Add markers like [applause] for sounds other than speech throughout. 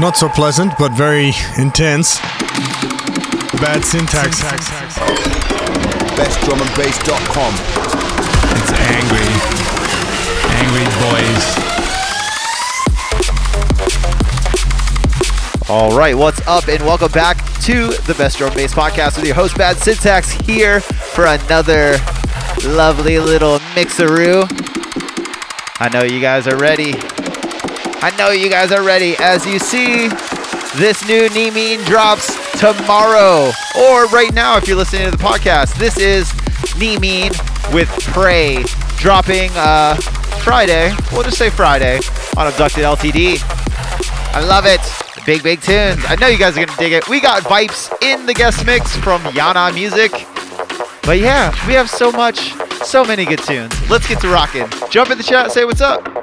Not so pleasant, but very intense. Bad syntax. BestDrumAndBass.com. It's angry. Angry boys. All right, what's up, and welcome back to the Best Drum Bass Podcast with your host Bad Syntax here for another lovely little mixaroo. I know you guys are ready. I know you guys are ready. As you see, this new Knee Mean drops tomorrow, or right now if you're listening to the podcast. This is Knee Mean with Prey dropping uh, Friday. We'll just say Friday on Abducted LTD. I love it. Big, big tunes. I know you guys are gonna dig it. We got Vypes in the guest mix from Yana Music. But yeah, we have so much, so many good tunes. Let's get to rocking. Jump in the chat, and say what's up.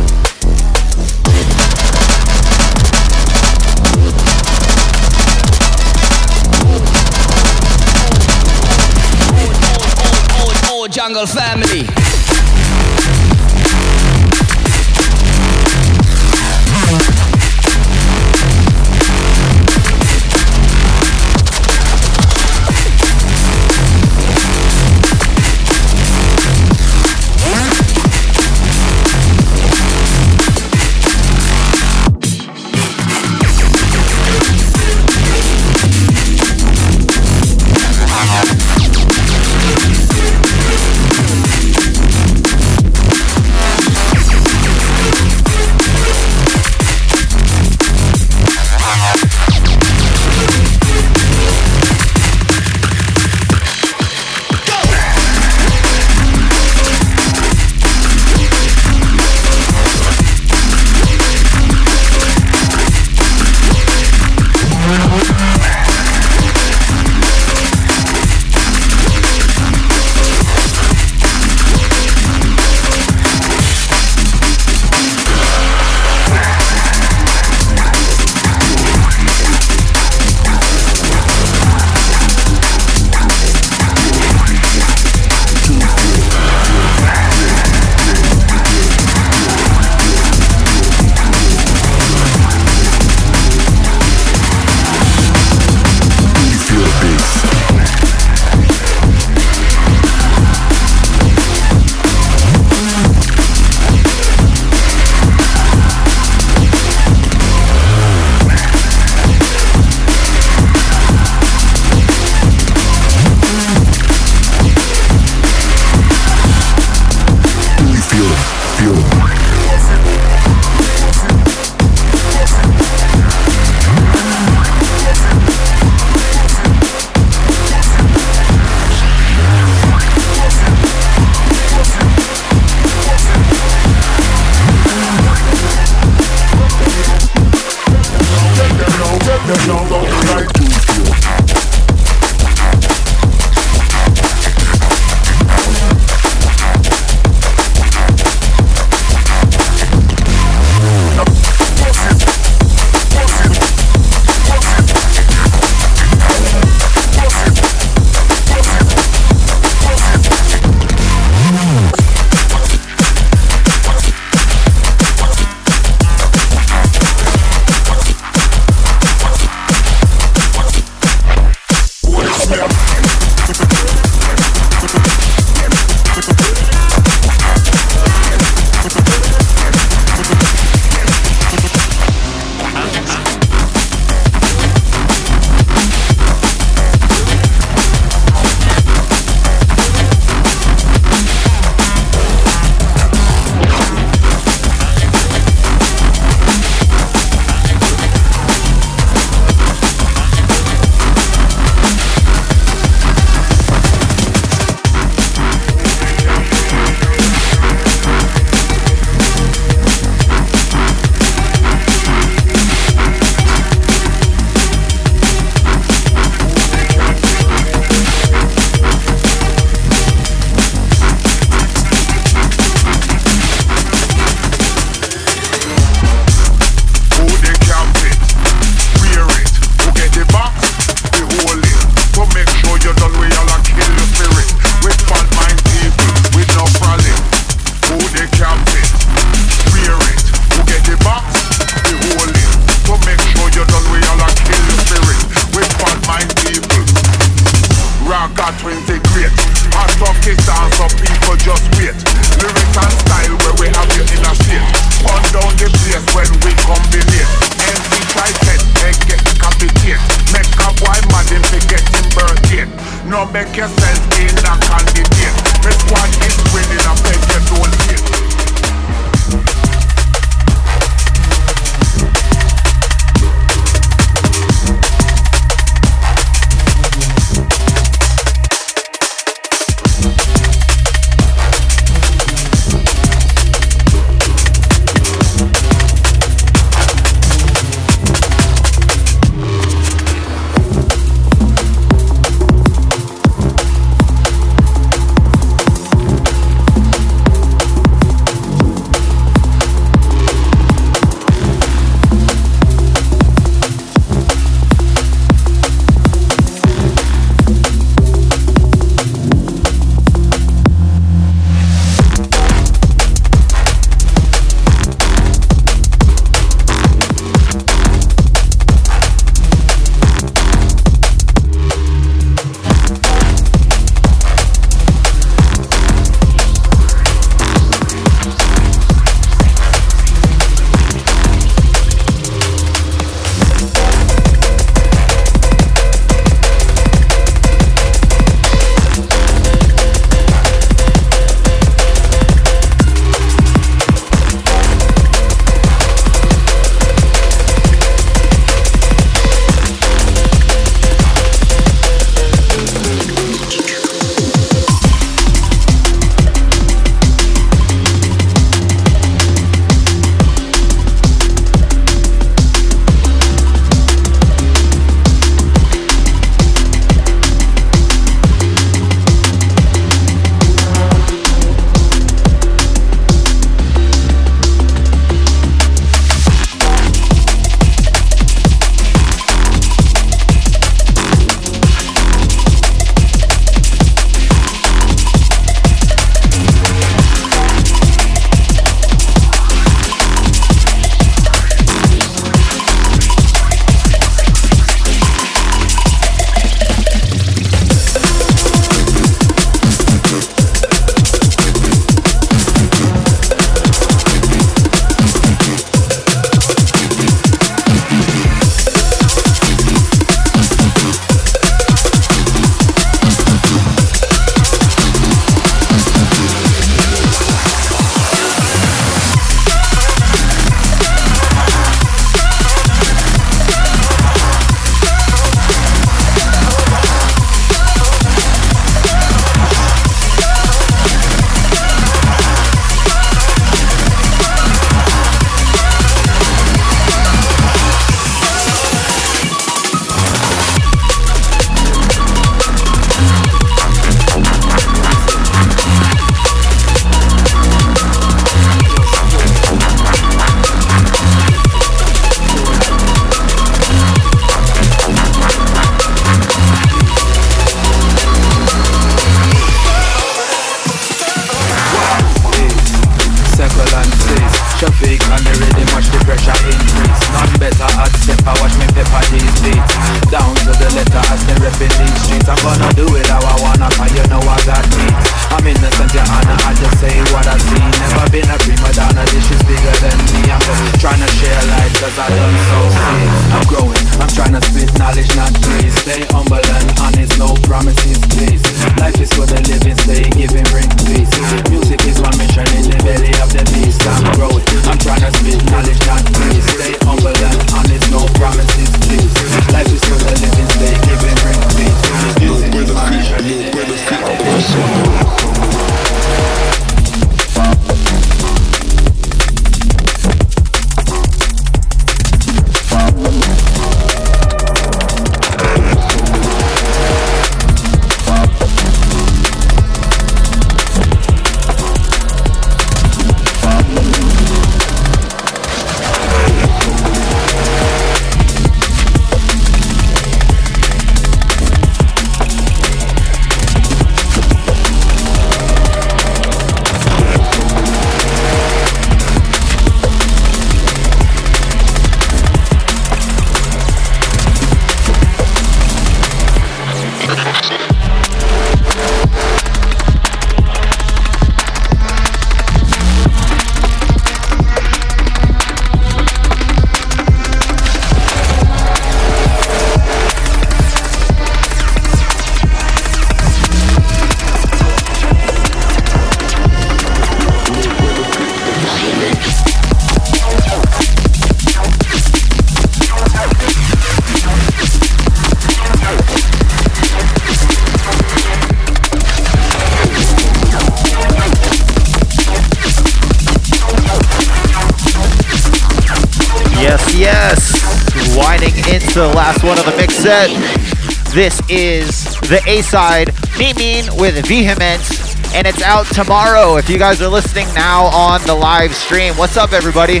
This is the A side, Mean with vehemence, and it's out tomorrow. If you guys are listening now on the live stream, what's up, everybody?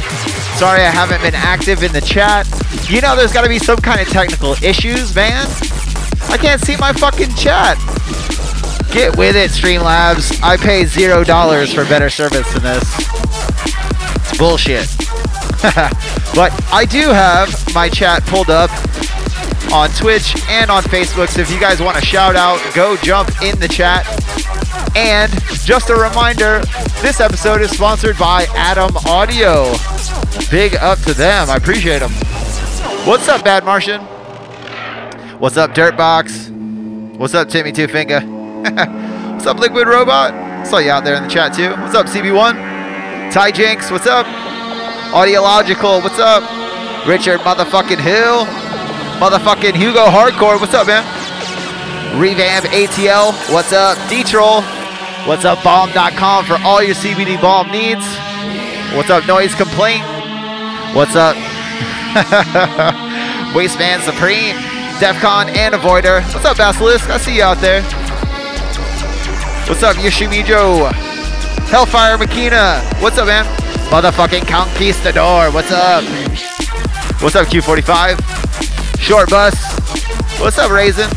Sorry I haven't been active in the chat. You know, there's got to be some kind of technical issues, man. I can't see my fucking chat. Get with it, Streamlabs. I pay zero dollars for better service than this. It's bullshit. [laughs] but I do have my chat pulled up on Twitch and on Facebook. So if you guys want a shout out, go jump in the chat. And just a reminder, this episode is sponsored by Adam Audio. Big up to them. I appreciate them. What's up, Bad Martian? What's up, Dirtbox? What's up, Timmy Two Finger? [laughs] What's up, Liquid Robot? Saw you out there in the chat too. What's up, CB1? Ty Jinx, what's up? Audiological, what's up? Richard motherfucking Hill. Motherfucking Hugo Hardcore, what's up, man? Revamp ATL, what's up? D-Troll, what's up? Bomb.com for all your CBD bomb needs. What's up, Noise Complaint? What's up? [laughs] Wasteman Supreme, Defcon and Avoider. What's up, Basilisk? I see you out there. What's up, Yoshimijo? Hellfire Makina. What's up, man? Motherfucking Conquistador. What's up? What's up, Q45? Short Bus. What's up, Raisin?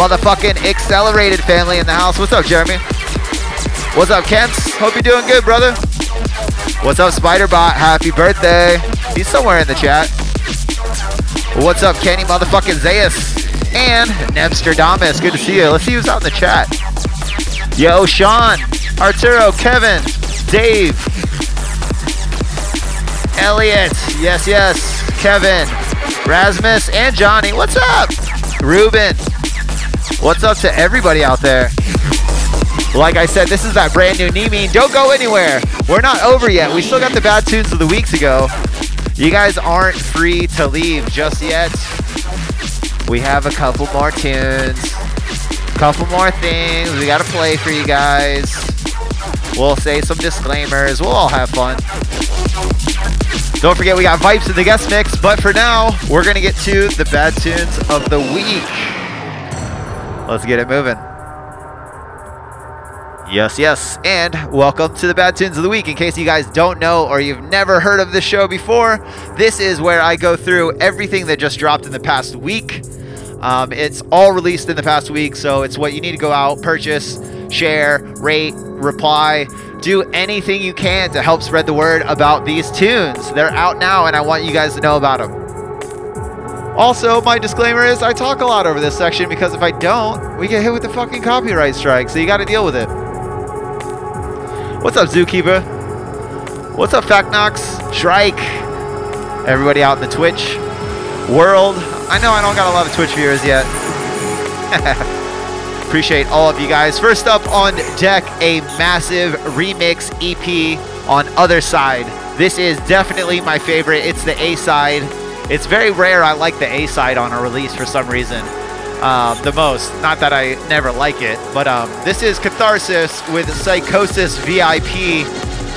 Motherfucking Accelerated family in the house. What's up, Jeremy? What's up, Kents? Hope you're doing good, brother. What's up, Spiderbot? Happy birthday. He's somewhere in the chat. What's up, Kenny motherfucking Zayas? And Nebstradamus. Good to see you. Let's see who's out in the chat. Yo, Sean, Arturo, Kevin, Dave, Elliot, yes, yes, Kevin, Rasmus, and Johnny. What's up? Ruben, what's up to everybody out there? Like I said, this is that brand new Nemean. Don't go anywhere. We're not over yet. We still got the bad tunes of the weeks ago. You guys aren't free to leave just yet. We have a couple more tunes, couple more things we gotta play for you guys. We'll say some disclaimers. We'll all have fun. Don't forget, we got Vypes in the guest mix, but for now, we're gonna get to the bad tunes of the week. Let's get it moving. Yes, yes, and welcome to the Bad Tunes of the Week. In case you guys don't know or you've never heard of this show before, this is where I go through everything that just dropped in the past week. Um, it's all released in the past week, so it's what you need to go out, purchase, share, rate, reply, do anything you can to help spread the word about these tunes. They're out now, and I want you guys to know about them. Also, my disclaimer is I talk a lot over this section because if I don't, we get hit with the fucking copyright strike, so you gotta deal with it. What's up, Zookeeper? What's up, Factnox? Shrike? Everybody out in the Twitch world. I know I don't got a lot of Twitch viewers yet. [laughs] Appreciate all of you guys. First up on deck, a massive remix EP on Other Side. This is definitely my favorite. It's the A side. It's very rare I like the A side on a release for some reason. Um, the most. Not that I never like it, but um, this is Catharsis with Psychosis VIP,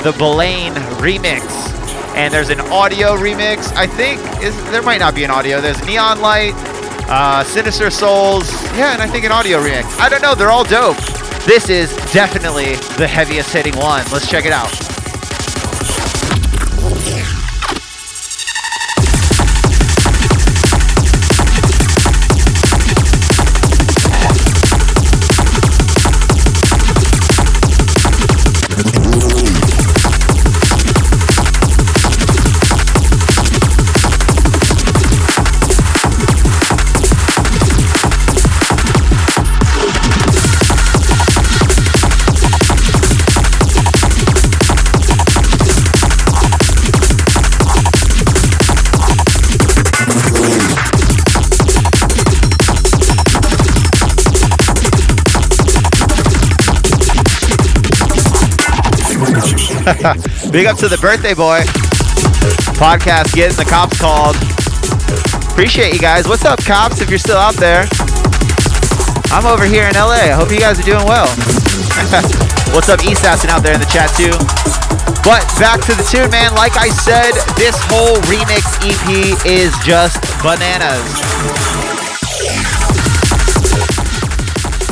the Belaine remix. And there's an audio remix. I think is there might not be an audio. There's Neon Light, uh, Sinister Souls, yeah, and I think an audio remix. I don't know. They're all dope. This is definitely the heaviest hitting one. Let's check it out. [laughs] Big up to the birthday boy. Podcast getting the cops called. Appreciate you guys. What's up, cops, if you're still out there? I'm over here in LA. I hope you guys are doing well. [laughs] What's up, East Assassin out there in the chat too? But back to the tune, man. Like I said, this whole remix EP is just bananas.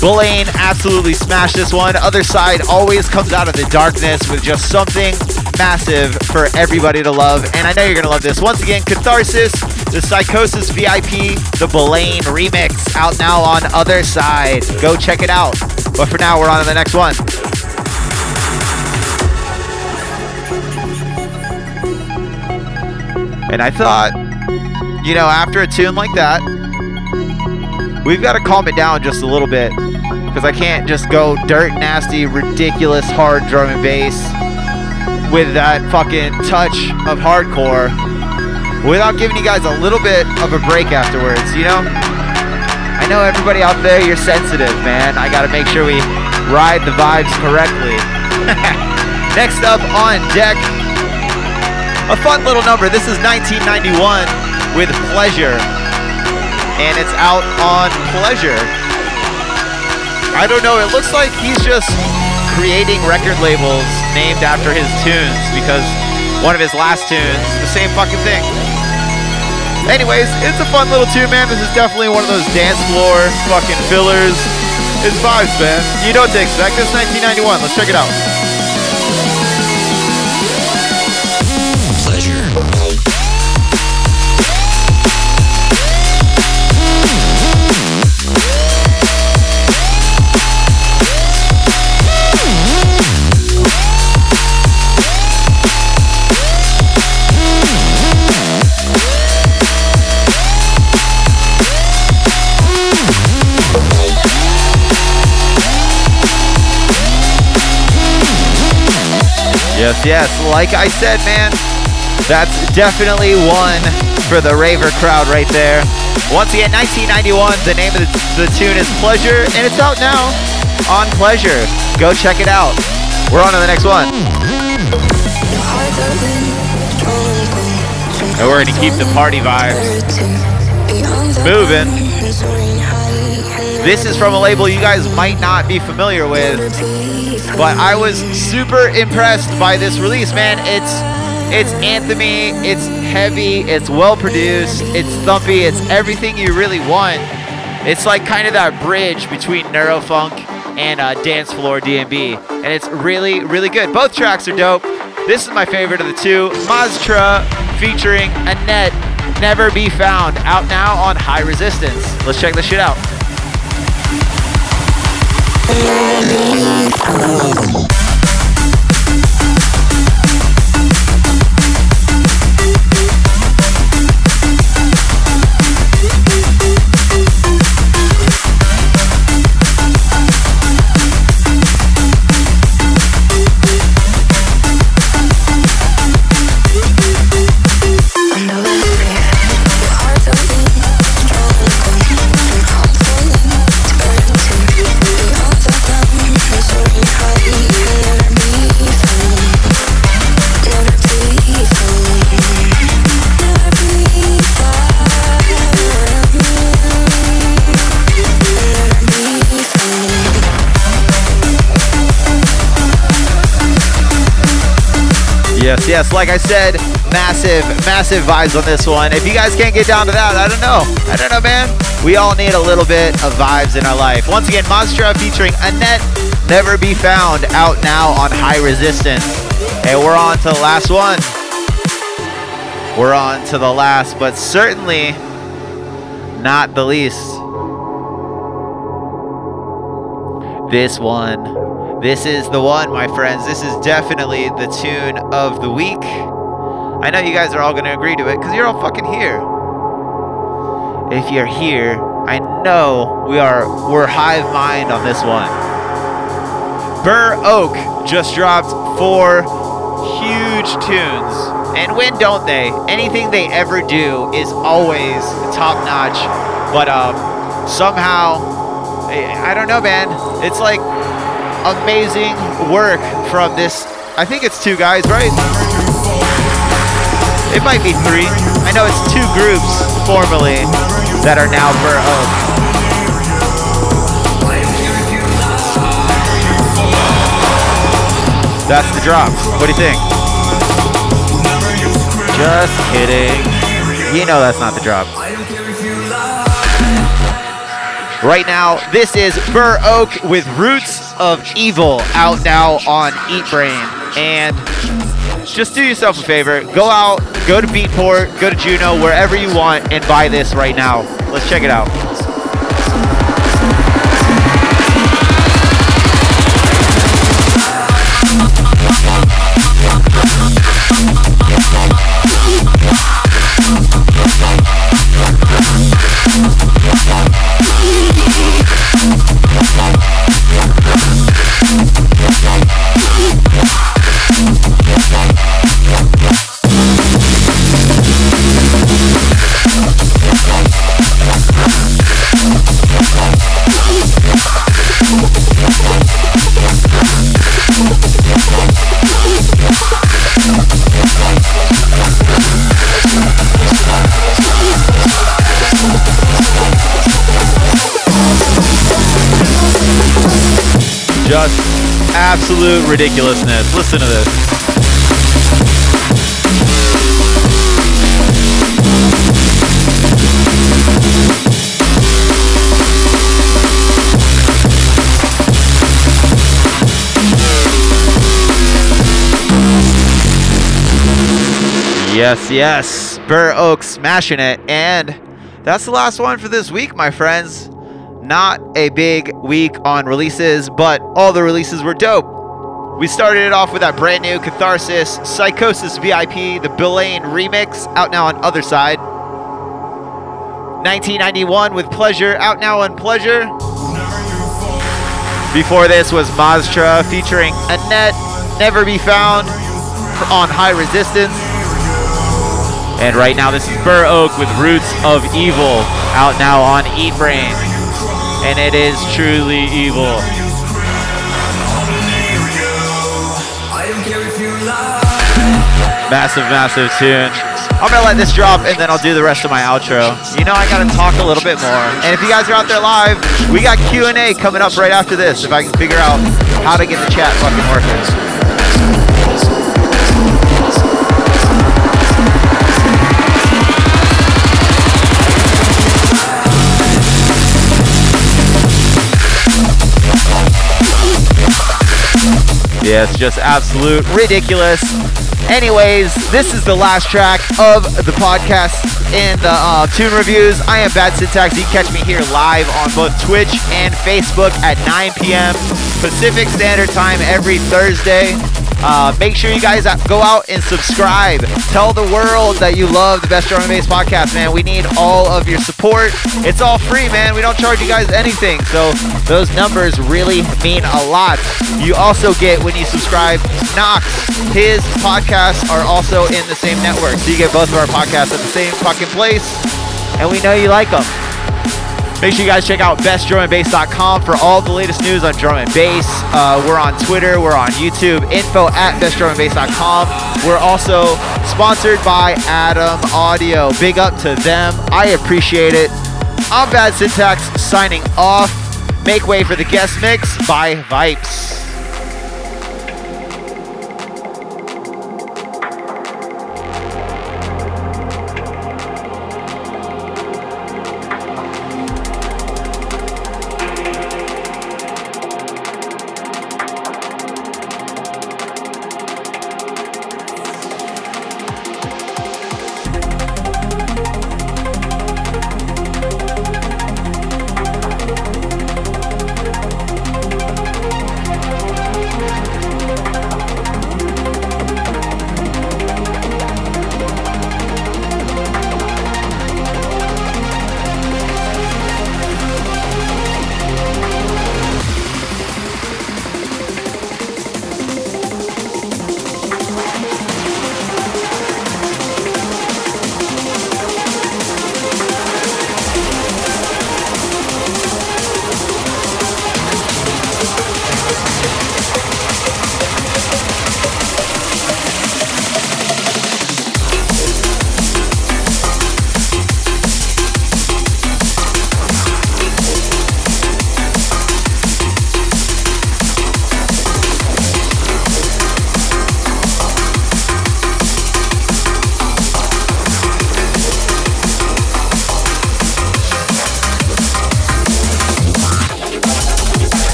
Belaine absolutely smashed this one. Other side always comes out of the darkness with just something massive for everybody to love. And I know you're going to love this. Once again, Catharsis, the Psychosis VIP, the Belaine remix, out now on Other Side. Go check it out. But for now, we're on to the next one. And I thought, you know, after a tune like that, we've got to calm it down just a little bit because I can't just go dirt nasty, ridiculous hard drum and bass with that fucking touch of hardcore without giving you guys a little bit of a break afterwards, you know? I know everybody out there, you're sensitive, man. I gotta make sure we ride the vibes correctly. [laughs] Next up on deck, a fun little number. This is 1991 with Pleasure, and it's out on Pleasure. I don't know, it looks like he's just creating record labels named after his tunes because one of his last tunes, the same fucking thing. Anyways, it's a fun little tune, man. This is definitely one of those dance floor fucking fillers. It's vibes, man. You know what to expect. This 1991. Let's check it out. Yes, yes. Like I said, man, that's definitely one for the raver crowd right there. Once again, 1991. The name of the, the tune is Pleasure, and it's out now on Pleasure. Go check it out. We're on to the next one. And we're gonna keep the party vibes moving. This is from a label you guys might not be familiar with, but I was super impressed by this release, man. It's it's anthemy, it's heavy, it's well produced, it's thumpy, it's everything you really want. It's like kind of that bridge between neurofunk and uh, dance floor DnB, and it's really really good. Both tracks are dope. This is my favorite of the two, Maztra featuring Annette. Never Be Found, out now on High Resistance. Let's check this shit out. Thank you. Yes. Like I said, massive, massive vibes on this one. If you guys can't get down to that, I don't know. I don't know, man. We all need a little bit of vibes in our life. Once again, Monstra featuring Annette, Never Be Found, out now on High Resistance. And we're on to the last one. We're on to the last, but certainly not the least. This one. This is the one, my friends. This is definitely the tune of the week. I know you guys are all going to agree to it because you're all fucking here. If you're here, I know we are we're hive mind on this one. Burr Oak just dropped four huge tunes. And when don't they? Anything they ever do is always top notch. But um somehow I I don't know, man. It's like amazing work from this. I think it's two guys, right? It might be three. I know it's two groups formerly that are now Burr Oak. That's the drop. What do you think? Just kidding. You know that's not the drop. Right now, this is Burr Oak with Roots of Evil out now on Eat Brain. And just do yourself a favor. Go out, go to Beatport, go to Juno, wherever you want, and buy this right now. Let's check it out. Absolute ridiculousness. Listen to this. Yes, yes. Burr Oak smashing it. And that's the last one for this week, my friends. Not a big week on releases, but all the releases were dope. We started it off with that brand new Catharsis Psychosis VIP, the Belaine remix, out now on Other Side. 1991 with Pleasure, out now on Pleasure. Before this was Maztra featuring Annette, Never Be Found on High Resistance. And right now, this is Burr Oak with Roots of Evil, out now on Eat Brain. And it is truly evil. Massive, massive tune. I'm gonna let this drop and then I'll do the rest of my outro. You know I gotta talk a little bit more. And if you guys are out there live, we got Q&A coming up right after this. If I can figure out how to get the chat fucking working. Yeah, it's just absolute ridiculous. Anyways, this is the last track of the podcast in the uh, tune reviews. I am Bad Syntax. You can catch me here live on both Twitch and Facebook at 9 p.m. Pacific Standard Time every Thursday. Uh, make sure you guys go out and subscribe. Tell the world that you love the Best Drum and Bass podcast, man. We need all of your support. It's all free, man. We don't charge you guys anything. So those numbers really mean a lot. You also get, when you subscribe, Knox. His podcasts are also in the same network. So you get both of our podcasts at the same fucking place. And we know you like them. Make sure you guys check out bestdrumandbass.com for all the latest news on drum and bass. Uh, we're on Twitter, we're on YouTube, info at bestdrumandbass.com. We're also sponsored by Adam Audio. Big up to them. I appreciate it. I'm Bad Syntax signing off. Make way for the guest mix by Vypes.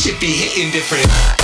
Shit be hitting different.